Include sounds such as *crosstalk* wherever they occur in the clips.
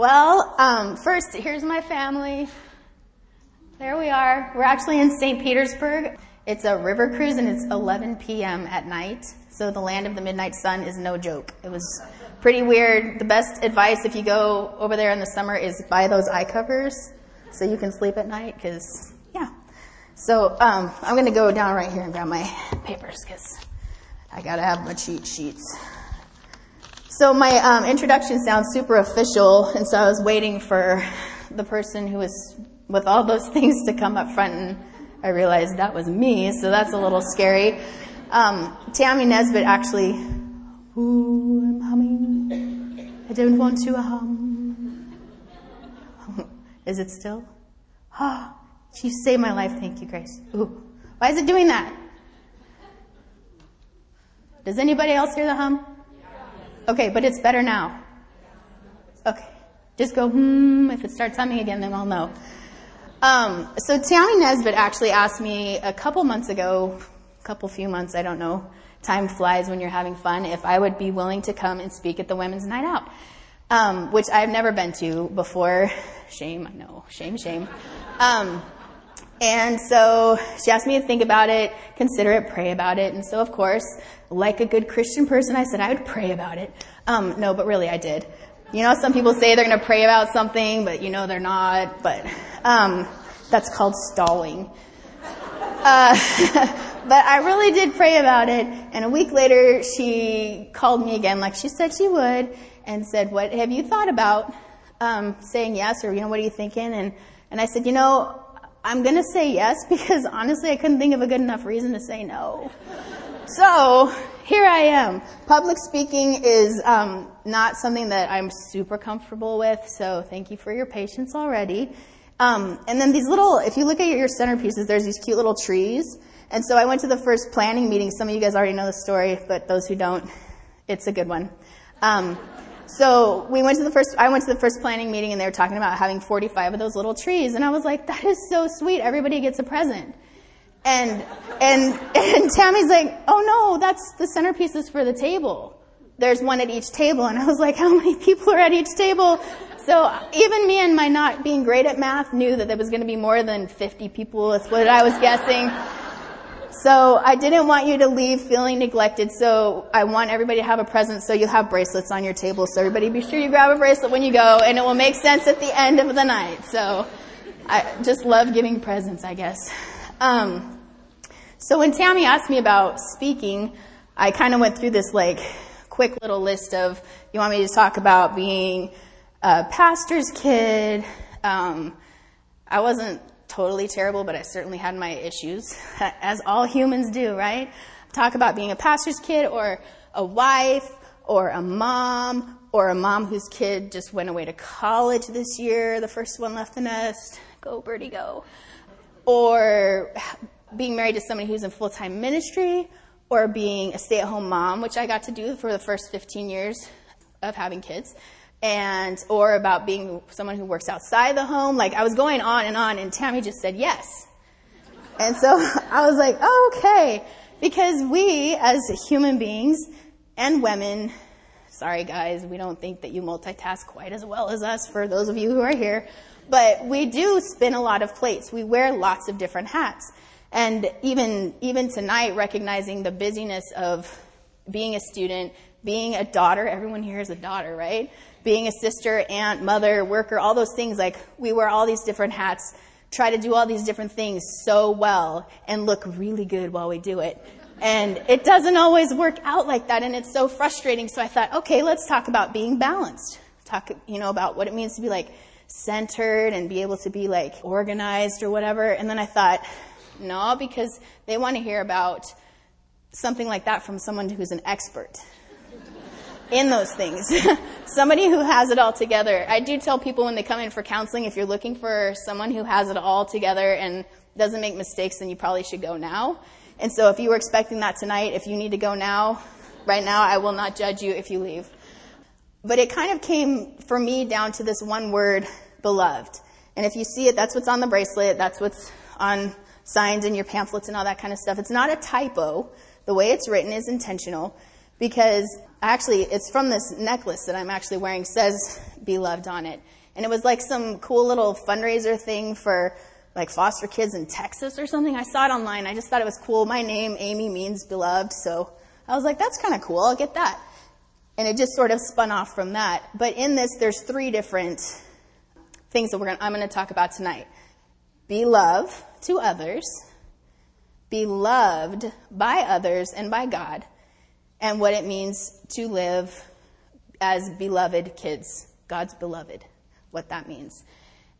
Well, um, first, here's my family. There we are. We're actually in St. Petersburg. It's a river cruise and it's 11 p.m. at night. So the land of the midnight sun is no joke. It was pretty weird. The best advice if you go over there in the summer is buy those eye covers so you can sleep at night because, yeah. So um, I'm going to go down right here and grab my papers because I got to have my cheat sheets. So my um, introduction sounds super official, and so I was waiting for the person who was with all those *laughs* things to come up front, and I realized that was me, so that's a little scary. Um, Tammy Nesbitt actually, ooh, I'm humming. I don't want to hum. *laughs* Is it still? Ah, *gasps* oh, she saved my life. Thank you, Grace. Ooh, why is it doing that? Does anybody else hear the hum? Okay, but it's better now. Okay. Just go, hmm. If it starts humming again, then I'll know. Um, so Tammy Nesbitt actually asked me a couple months ago, a couple few months, I don't know. Time flies when you're having fun. If I would be willing to come and speak at the Women's Night Out, um, which I've never been to before. *laughs* Shame, know. Shame, shame. Um, and so she asked me to think about it, consider it, pray about it. And so, of course, like a good Christian person, I said I would pray about it. Um, no, but really, I did. You know, some people say they're going to pray about something, but you know they're not. But um, that's called stalling. Uh, *laughs* but I really did pray about it. And a week later, she called me again, like she said she would, and said, "What have you thought about um, saying yes, or you know, what are you thinking?" And and I said, "You know, I'm going to say yes because honestly, I couldn't think of a good enough reason to say no. So here I am. Public speaking is um, not something that I'm super comfortable with, so thank you for your patience already. Um, and then these little, if you look at your centerpieces, there's these cute little trees. And so I went to the first planning meeting. Some of you guys already know the story, but those who don't, it's a good one. Um, so we went to the first, I went to the first planning meeting and they were talking about having 45 of those little trees. And I was like, that is so sweet. Everybody gets a present. And, and, *laughs* and Tammy's like, oh no, that's the centerpieces for the table. There's one at each table. And I was like, *laughs* how many people are at each table? So even me and my not being great at math knew that there was going to be more than 50 people. That's what I was guessing. So I didn't want you to leave feeling neglected. So I want everybody to have a present. So you'll have bracelets on your table. So everybody be sure you grab a bracelet when you go and it will make sense at the end of the night. So I just love giving presents, I guess. Um, so when Tammy asked me about speaking, I kind of went through this like quick little list of, you want me to talk about being a pastor's kid, um, I wasn't totally terrible, but I certainly had my issues, *laughs* as all humans do, right? Talk about being a pastor's kid or a wife or a mom or a mom whose kid just went away to college this year, the first one left the nest. Go, birdie, go. Or being married to somebody who's in full time ministry or being a stay at home mom, which I got to do for the first 15 years of having kids and or about being someone who works outside the home. Like I was going on and on, and Tammy just said yes. And so *laughs* I was like, oh, okay, because we as human beings and women, sorry guys, we don't think that you multitask quite as well as us. For those of you who are here, but we do spin a lot of plates. We wear lots of different hats. And even, even tonight, recognizing the busyness of being a student, being a daughter, everyone here is a daughter, right? Being a sister, aunt, mother, worker, all those things. Like we wear all these different hats, try to do all these different things so well and look really good while we do it. And it doesn't always work out like that and it's so frustrating. So I thought, okay, let's talk about being balanced. Talk, you know, about what it means to be like centered and be able to be like organized or whatever. And then I thought, no, because they want to hear about something like that from someone who's an expert in those things. *laughs* Somebody who has it all together. I do tell people when they come in for counseling, if you're looking for someone who has it all together and doesn't make mistakes, then you probably should go now. And so if you were expecting that tonight, if you need to go now, right now, I will not judge you if you leave. But it kind of came for me down to this one word, beloved. And if you see it, that's what's on the bracelet, that's what's on signs in your pamphlets and all that kind of stuff. It's not a typo. The way it's written is intentional because actually it's from this necklace that I'm actually wearing says Beloved on it. And it was like some cool little fundraiser thing for like foster kids in Texas or something. I saw it online. I just thought it was cool. My name, Amy, means beloved. So I was like, that's kind of cool. I'll get that. And it just sort of spun off from that. But in this, there's three different things that we're gonna, I'm going to talk about tonight. Be love to others, be loved by others and by God, and what it means to live as beloved kids, God's beloved, what that means.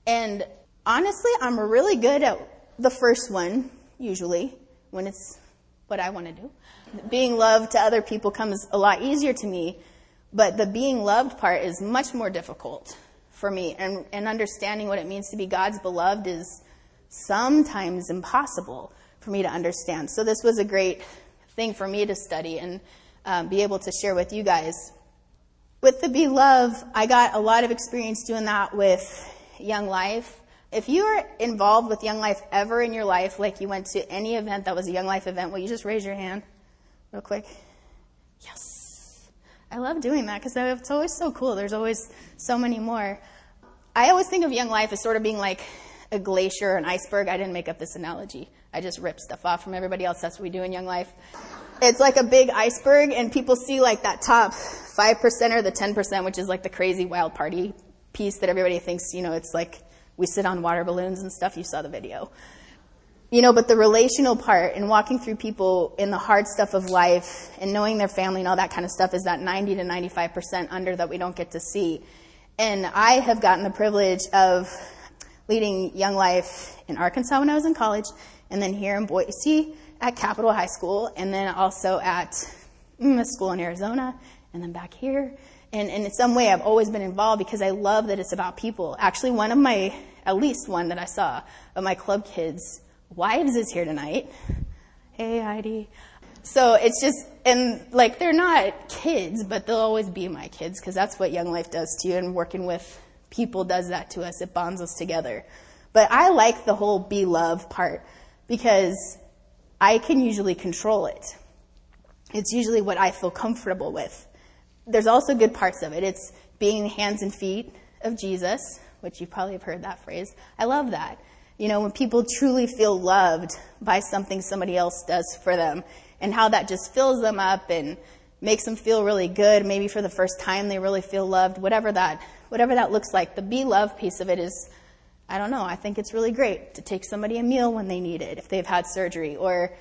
And honestly, I'm really good at the first one, usually, when it's what I want to do. Being loved to other people comes a lot easier to me, but the being loved part is much more difficult for me. And, and understanding what it means to be God's beloved is sometimes impossible for me to understand. So this was a great thing for me to study and um, be able to share with you guys. With the Be Love, I got a lot of experience doing that with Young Life. If you are involved with Young Life ever in your life, like you went to any event that was a Young Life event, will you just raise your hand real quick? Yes. I love doing that because it's always so cool. There's always so many more. I always think of Young Life as sort of being like a glacier, an iceberg. I didn't make up this analogy. I just rip stuff off from everybody else. That's what we do in Young Life. It's like a big iceberg, and people see like that top 5% or the 10%, which is like the crazy wild party piece that everybody thinks, you know, it's like we sit on water balloons and stuff. You saw the video. You know, but the relational part and walking through people in the hard stuff of life and knowing their family and all that kind of stuff is that 90 to 95% under that we don't get to see. And I have gotten the privilege of leading Young Life in Arkansas when I was in college, and then here in Boise at Capital High School, and then also at mm, a school in Arizona, and then back here. And, and in some way, I've always been involved because I love that it's about people. Actually, one of my, at least one that I saw of my club kids' wives is here tonight. Hey, Heidi. So it's just, and like they're not kids, but they'll always be my kids because that's what Young Life does to you. And working with people does that to us. It bonds us together. But I like the whole be love part because I can usually control it. It's usually what I feel comfortable with. There's also good parts of it. It's being the hands and feet of Jesus, which you probably have heard that phrase. I love that. You know, when people truly feel loved by something somebody else does for them and how that just fills them up and makes them feel really good. Maybe for the first time they really feel loved, whatever that, whatever that looks like. The be love piece of it is, I don't know, I think it's really great to take somebody a meal when they need it, if they've had surgery. Or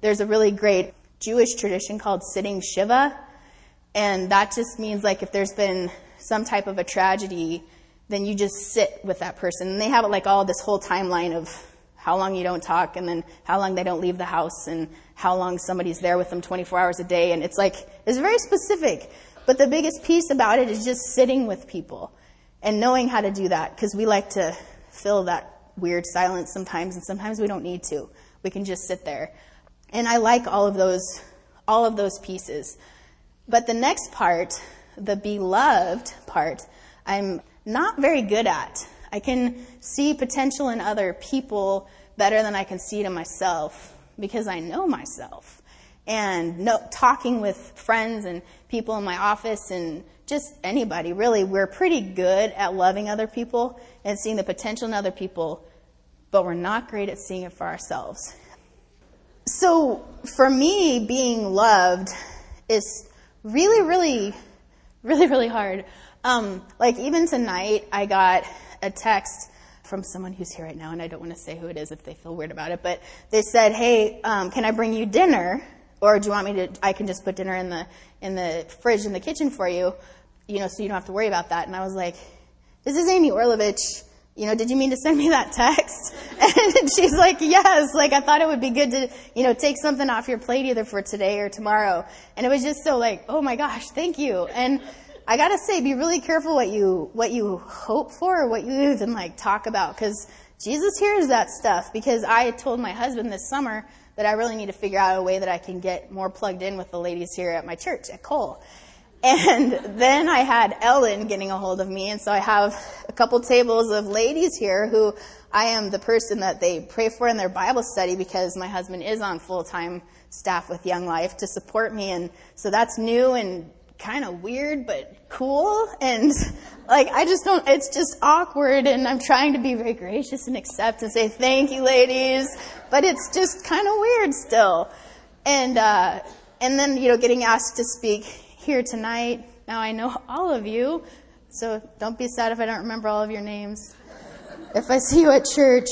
there's a really great Jewish tradition called sitting Shiva. And that just means like if there's been some type of a tragedy, then you just sit with that person. And they have like all this whole timeline of how long you don't talk and then how long they don't leave the house and how long somebody's there with them 24 hours a day. And it's like, it's very specific. But the biggest piece about it is just sitting with people and knowing how to do that because we like to fill that weird silence sometimes and sometimes we don't need to. We can just sit there. And I like all of those, all of those pieces. But the next part, the beloved part, I'm not very good at. I can see potential in other people better than I can see it in myself because I know myself. And no, talking with friends and people in my office and just anybody, really, we're pretty good at loving other people and seeing the potential in other people, but we're not great at seeing it for ourselves. So for me, being loved is really, really, really, really hard. Um, like even tonight, I got a text from someone who's here right now, and I don't want to say who it is if they feel weird about it, but they said, "Hey, um, can I bring you dinner, or do you want me to? I can just put dinner in the in the fridge in the kitchen for you, you know, so you don't have to worry about that." And I was like, "This is Amy Orlovich." You know, did you mean to send me that text? *laughs* And she's like, yes, like I thought it would be good to, you know, take something off your plate either for today or tomorrow. And it was just so like, oh my gosh, thank you. And I gotta say, be really careful what you, what you hope for or what you even like talk about because Jesus hears that stuff because I told my husband this summer that I really need to figure out a way that I can get more plugged in with the ladies here at my church at Cole. And *laughs* then I had Ellen getting a hold of me, and so I have a couple tables of ladies here who I am the person that they pray for in their Bible study because my husband is on full time staff with Young Life to support me, and so that's new and kind of weird but cool. And like I just don't it's just awkward and I'm trying to be very gracious and accept and say thank you ladies but it's just kind of weird still. And uh and then you know getting asked to speak here tonight. Now I know all of you so don't be sad if I don't remember all of your names if I see you at church.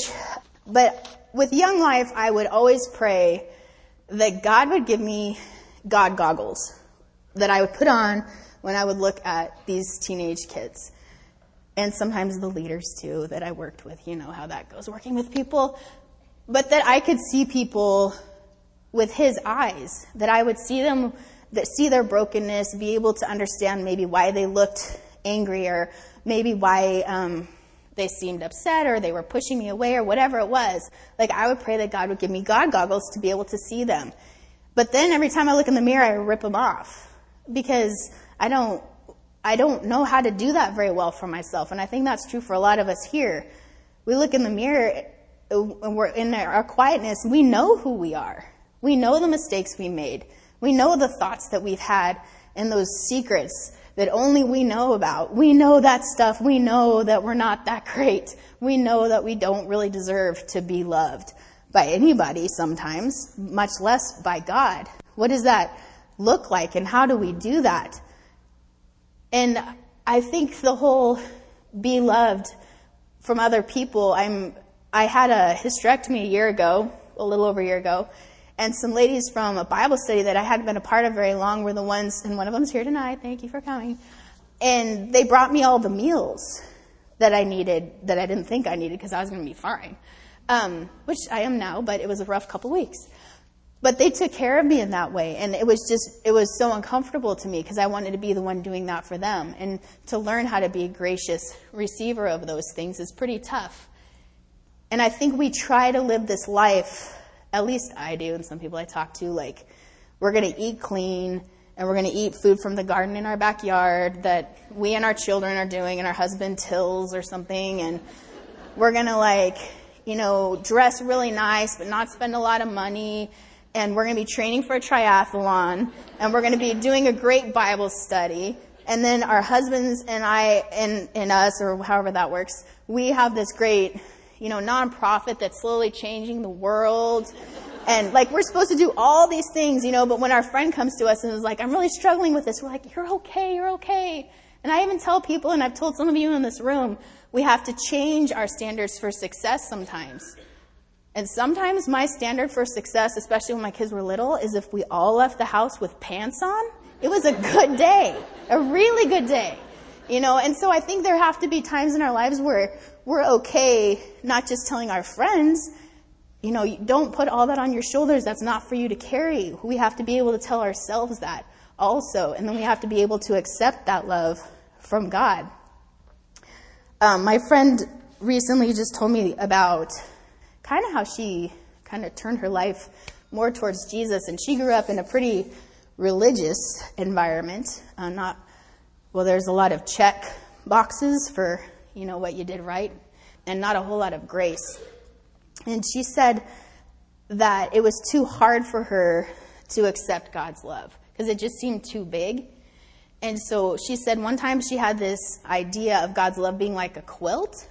But with young life I would always pray that God would give me God goggles that I would put on when I would look at these teenage kids. And sometimes the leaders too that I worked with, you know how that goes working with people. But that I could see people with his eyes, that I would see them, that see their brokenness, be able to understand maybe why they looked angry or maybe why um, they seemed upset or they were pushing me away or whatever it was. Like I would pray that God would give me God goggles to be able to see them. But then every time I look in the mirror, I rip them off because I don't, I don't know how to do that very well for myself. And I think that's true for a lot of us here. We look in the mirror and we're in our quietness. We know who we are. We know the mistakes we made. We know the thoughts that we've had and those secrets that only we know about. We know that stuff. We know that we're not that *laughs* great. We know that we don't really deserve to be loved by anybody sometimes, much less by God. What does that look like and how do we do that? And I think the whole be loved from other people, I'm, I had a hysterectomy a year ago, a little over a year ago, and some ladies from a Bible study that I hadn't been a part of very long were the ones, and one of them's here tonight. Thank you for coming. And they brought me all the meals that I needed, that I didn't think I needed because I was going to be fine. Um, which I am now, but it was a rough couple weeks. But they took care of me in that way. And it was just, it was so uncomfortable to me because I wanted to be the one doing that for them. And to learn how to be a gracious receiver of those things is pretty tough. And I think we try to live this life, at least I do, and some people I talk to, like, we're going to eat clean and we're going to eat food from the garden in our backyard that we and our children are doing and our husband tills or something. And we're going to, like, you know, dress really nice but not spend a lot of money and we're going to be training for a triathlon, and we're going to be doing a great Bible study. And then our husbands and I and, and us, or however that works, we have this great, you know, nonprofit that's slowly changing the world. And like we're supposed to do all these things, you know, but when our friend comes to us and is like, I'm really struggling with this, we're like, you're okay, you're okay. And I even tell people, and I've told some of you in this room, we have to change our standards for success sometimes. And sometimes my standard for success, especially when my kids were little, is if we all left the house with pants on, it was a good day, a really good day. You know, and so I think there have to be times in our lives where we're okay not just telling our friends, you know, don't put all that on your shoulders. That's not for you to carry. We have to be able to tell ourselves that also. And then we have to be able to accept that love from God. Um, my friend recently just told me about kind of how she kind of turned her life more towards Jesus. And she grew up in a pretty religious environment. Uh, not well. There's a lot of check boxes for you know what you did right, and not a whole lot of grace. And she said that it was too hard for her to accept God's love because it just seemed too big. And so she said one time she had this idea of God's love being like a quilt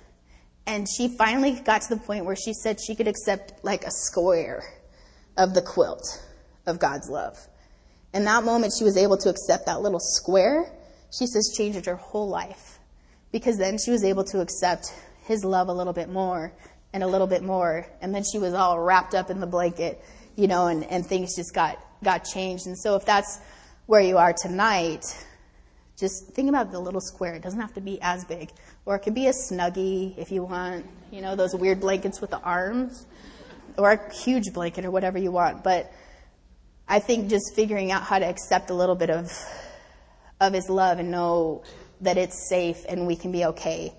and she finally got to the point where she said she could accept like a square of the quilt of God's love. In that moment, she was able to accept that little square. She says changed her whole life because then she was able to accept his love a little bit more and a little bit more. And then she was all wrapped up in the blanket, you know, and, and things just got, got changed. And so if that's where you are tonight, just think about the little square. It doesn't have to be as big. Or it could be a snuggie if you want, you know, those weird blankets with the arms. Or a huge blanket or whatever you want. But I think just figuring out how to accept a little bit of, of his love and know that it's safe and we can be okay.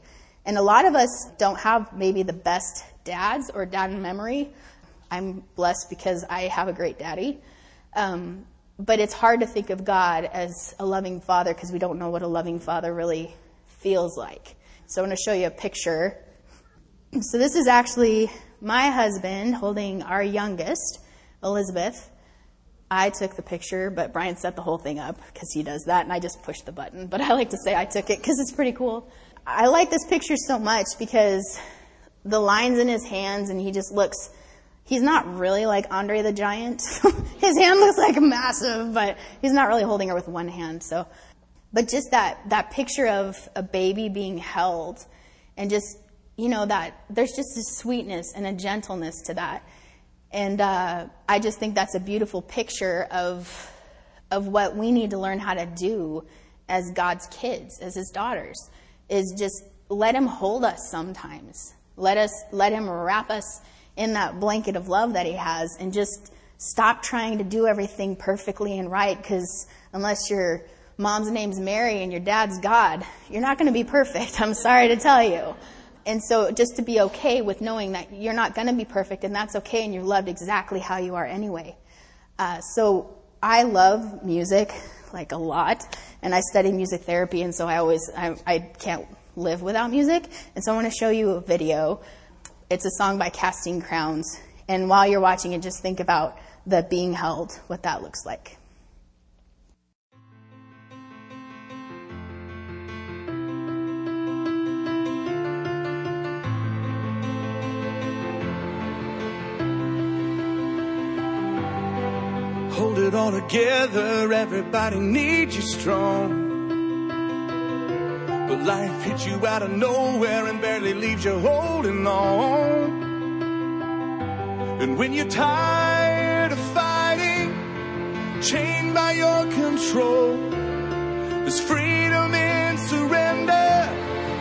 And a lot of us don't have maybe the best dads or dad in memory. I'm blessed because I have a great daddy. Um, but it's hard to think of God as a loving father because we don't know what a loving father really feels like. So I'm going to show you a picture. *clears throat* So this is actually my husband holding our youngest, Elizabeth. I took the picture, but Brian set the whole thing up because he does that, and I just pushed the button. But *laughs* I like to say I took it because it's pretty cool. I like this picture so much because the lines in his hands, and he just looks. He's not really like Andre the Giant. *laughs* his hand looks like massive, but he's not really holding her with one hand. So, but just that that picture of a baby being held, and just you know that there's just a sweetness and a gentleness to that and uh, I just think that's a beautiful picture of, of what we need to learn how to do as God's kids, as His daughters, is just let Him hold us sometimes. Let us, let Him wrap us in that blanket of love that He has, and just stop trying to do everything perfectly and right. Because unless your mom's name's Mary and your dad's God, you're not going to be perfect. *laughs* I'm sorry to tell you. And so just to be okay with knowing that you're not going to be perfect and that's okay and you're loved exactly how you are anyway. Uh, so I love music like a lot and I study music therapy and so I always, I, I can't live without music. And so I want to show you a video. It's a song by Casting Crowns. And while you're watching it, just think about the being held, what that looks like. hold it all together. Everybody needs you strong. But life hits you out of nowhere and barely leaves you holding on. And when you're tired of fighting, chained by your control, there's freedom in surrender.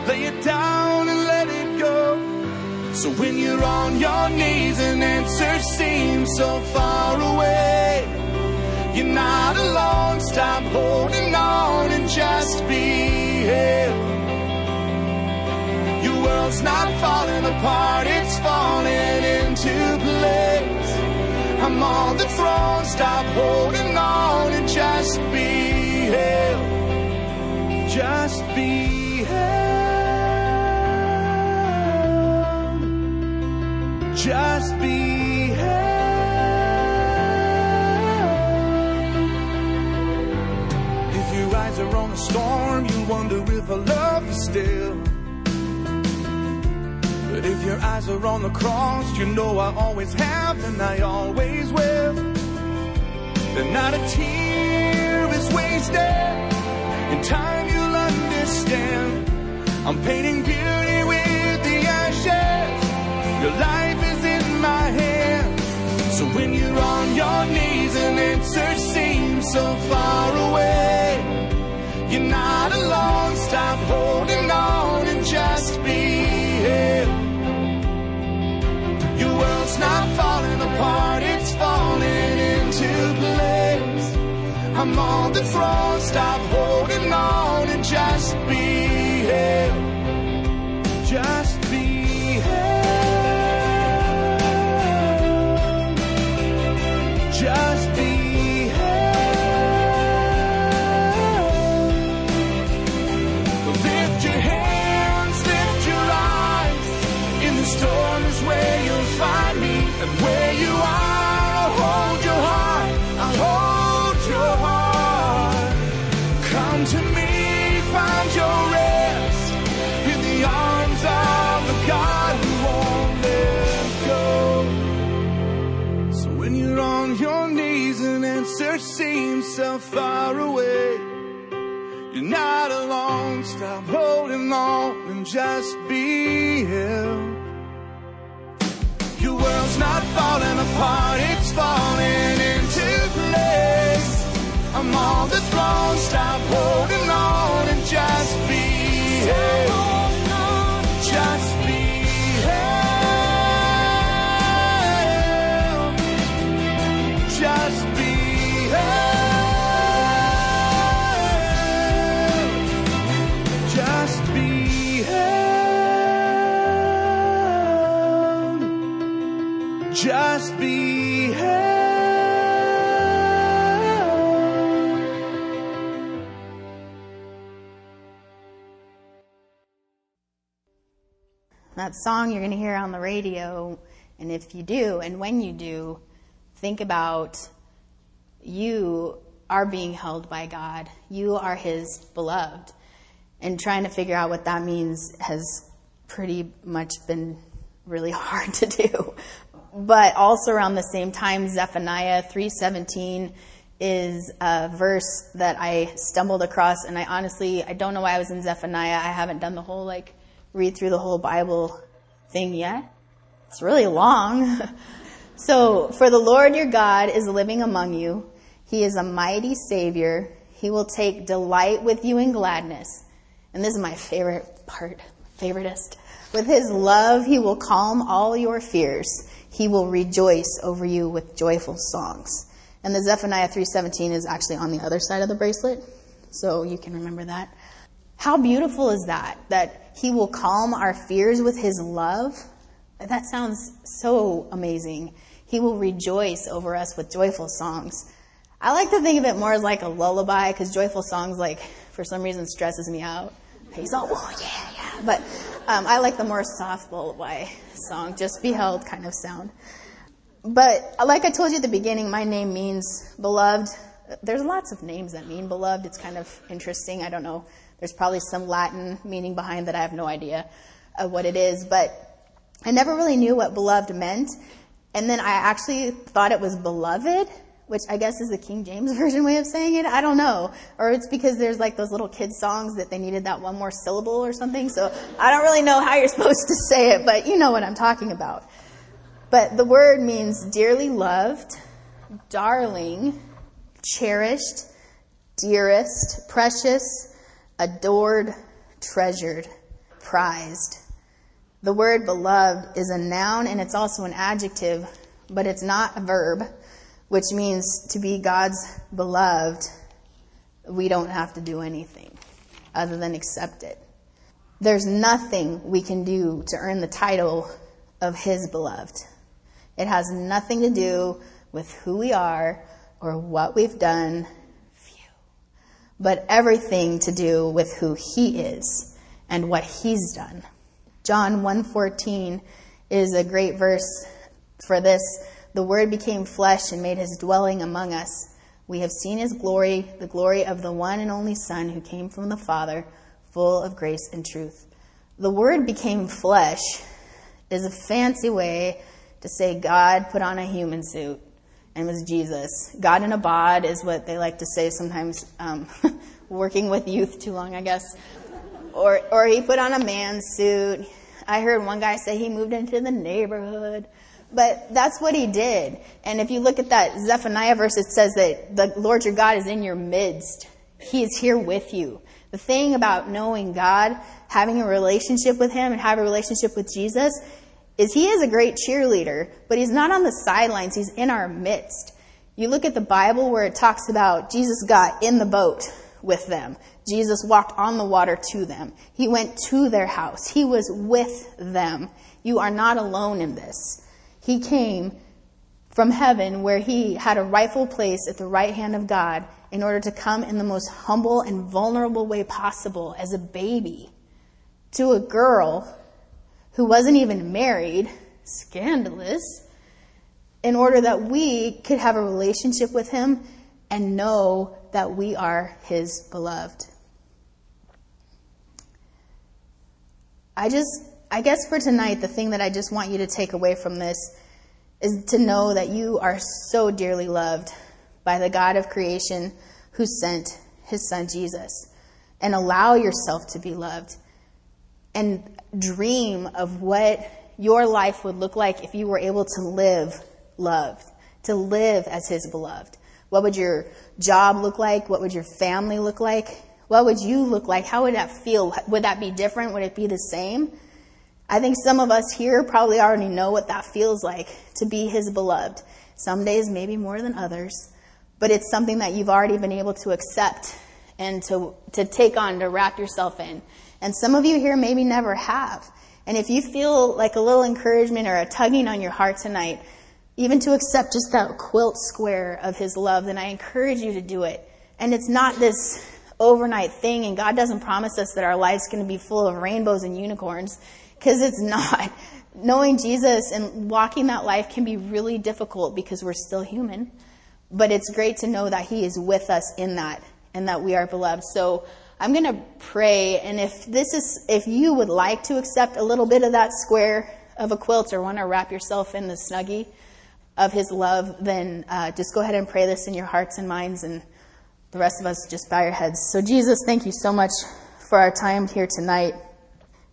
Lay it down and let it go. So when you're on your knees and answers seem so far away, you're not alone. Stop holding on and just be here. Your world's not falling apart, it's falling into place. I'm on the throne. Stop holding on and just be here. Just be here. Just be here. eyes are on the storm, wonder if I love you still. But if your eyes are on the cross, you know I always have and I always will. Then not a tear is wasted. In time you'll understand. I'm painting beauty with the ashes. Your life is in my hands. So when you're on your knees and answers seem so far away. You're not alone. Stop holding on and just be here. Your world's not falling apart, it's falling into place. I'm on the throne. Stop holding on and just be here. Just on the throne. Stop holding That song you're going to hear on the radio, and if you do, and when you do, think about you are being held by God. You are His beloved. And trying to figure out what that means has pretty much been really *laughs* hard to do. But also around the same time, Zephaniah 317 is a verse that I stumbled across, and I honestly, I don't know why I was in Zephaniah. I haven't done the whole, like, read through the whole Bible thing yet. It's really long. *laughs* so, for the Lord your God is living among you. He is a mighty Savior. He will take delight with you in gladness. And this is my favorite part, favoriteest. With his love, he will calm all your fears. He will rejoice over you with joyful songs. And the Zephaniah 3:17 is actually on the other side of the bracelet, so you can remember that. How beautiful is that? That he will calm our fears with his love. That sounds so amazing. He will rejoice over us with joyful songs. I like to think of it more as like a lullaby because joyful songs, like, for some reason, stresses me out. He's all, oh, yeah, yeah. But um, I like the more soft lullaby song, just be held kind of sound. But like I told you at the beginning, my name means beloved. There's lots of names that mean beloved. It's kind of interesting. I don't know. There's probably some Latin meaning behind that. I have no idea of what it is. But I never really knew what beloved meant. And then I actually thought it was beloved, which I guess is the King James *laughs* Version way of saying it. I don't know. Or it's because there's like those little kids songs that they needed that one more syllable or something. So I don't really know how you're *laughs* supposed to say it, but you know what I'm talking about. But the word means dearly loved, darling, cherished, dearest, precious, adored, treasured, prized. The word beloved is a noun and it's also an adjective, but it's not a verb, which means to be God's beloved, we don't have to do anything other than accept it. There's nothing we can do to earn the title of His beloved. It has nothing to do with who we are or what we've done. But everything to do with who he is and what he's done. John 1:14 is a great verse for this. The word became flesh and made his dwelling among us. We have seen his glory, the glory of the one and only Son who came from the Father, full of grace and truth. The word became flesh is a fancy way to say God put on a human suit and was Jesus. God in a bod is what they like to say sometimes, um, *laughs* working with youth too long, I guess. Or, or he put on a man's suit. I heard one guy say he moved into the neighborhood. But that's what he did. And if you look at that Zephaniah verse, it says that the Lord your God is in your midst. He is here with you. The thing about knowing God, having a relationship with Him and having a relationship with Jesus is he is a great cheerleader, but he's not on the sidelines. He's in our midst. You look at the Bible where it talks about Jesus got in the boat with them. Jesus walked on the water to them. He went to their house. He was with them. You are not alone in this. He came from heaven where he had a rightful place at the right hand of God in order to come in the most humble and vulnerable way possible as a baby to a girl who wasn't even married, scandalous, in order that we could have a relationship with him and know that we are his beloved. I just, I guess for tonight, the thing that I just want you to take away from this is to know that you are so dearly loved by the God of creation who sent his son Jesus. And allow yourself to be loved. And dream of what your life would look like if you were able to live loved, to live as his beloved? What would your job look like? What would your family look like? What would you look like? How would that feel? Would that be different? Would it be the same? I think some of us here probably already know what that feels like to be his beloved. Some days maybe more than others, but it's something that you've already been able to accept and to, to take on, to wrap yourself in. And some of you here maybe never have. And if you feel like a little encouragement or a tugging on your heart tonight, even to accept just that quilt square of His love, then I encourage you to do it. And it's not this overnight thing, and God doesn't promise us that our life's going to be full of rainbows and unicorns, because it's *laughs* not. Knowing Jesus and walking that life can be really difficult because we're still human. but it's great to know that He is with us in that and that we are beloved. So I'm going to pray, and if this is, if you would like to accept a little bit of that square of a quilt or want to wrap yourself in the snuggie of His love, then uh, just go ahead and pray this in your hearts and minds, and the rest of us just bow your heads. So, Jesus, thank you so much for our time here tonight.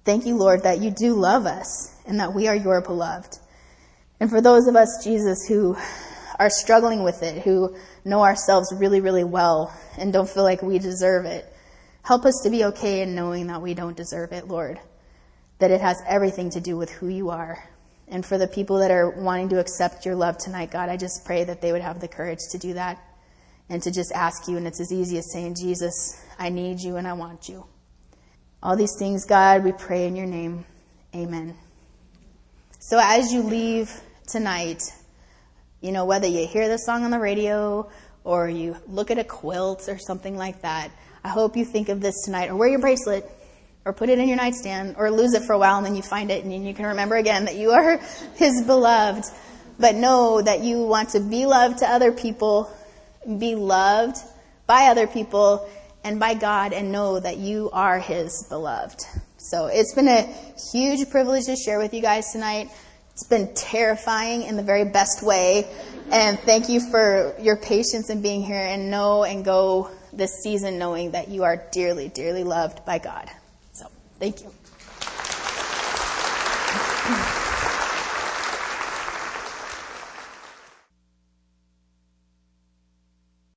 Thank you, Lord, that you do love us and that we are your beloved. And for those of us, Jesus, who are struggling with it, who know ourselves really, really well and don't feel like we deserve it, help us to be okay in knowing that we don't deserve it, Lord. That it has everything to do with who you are. And for the people that are wanting to accept your love tonight, God, I just pray that they would have the courage to do that and to just ask you. And it's as easy as saying, Jesus, I need you and I want you. All these things, God, we pray in your name. Amen. So as you leave tonight, you know, whether you hear the song on the radio or you look at a quilt or something like that, I hope you think of this tonight or wear your bracelet or put it in your nightstand or lose it for a while and then you find it and you can remember again that you are *laughs* his beloved. But know that you want to be loved to other people, be loved by other people, and by God and know that you are His beloved. So it's been a huge privilege to share with you guys tonight. It's been terrifying in the very best way. And thank you for your patience in being here and know and go this season knowing that you are dearly, dearly loved by God. So thank you.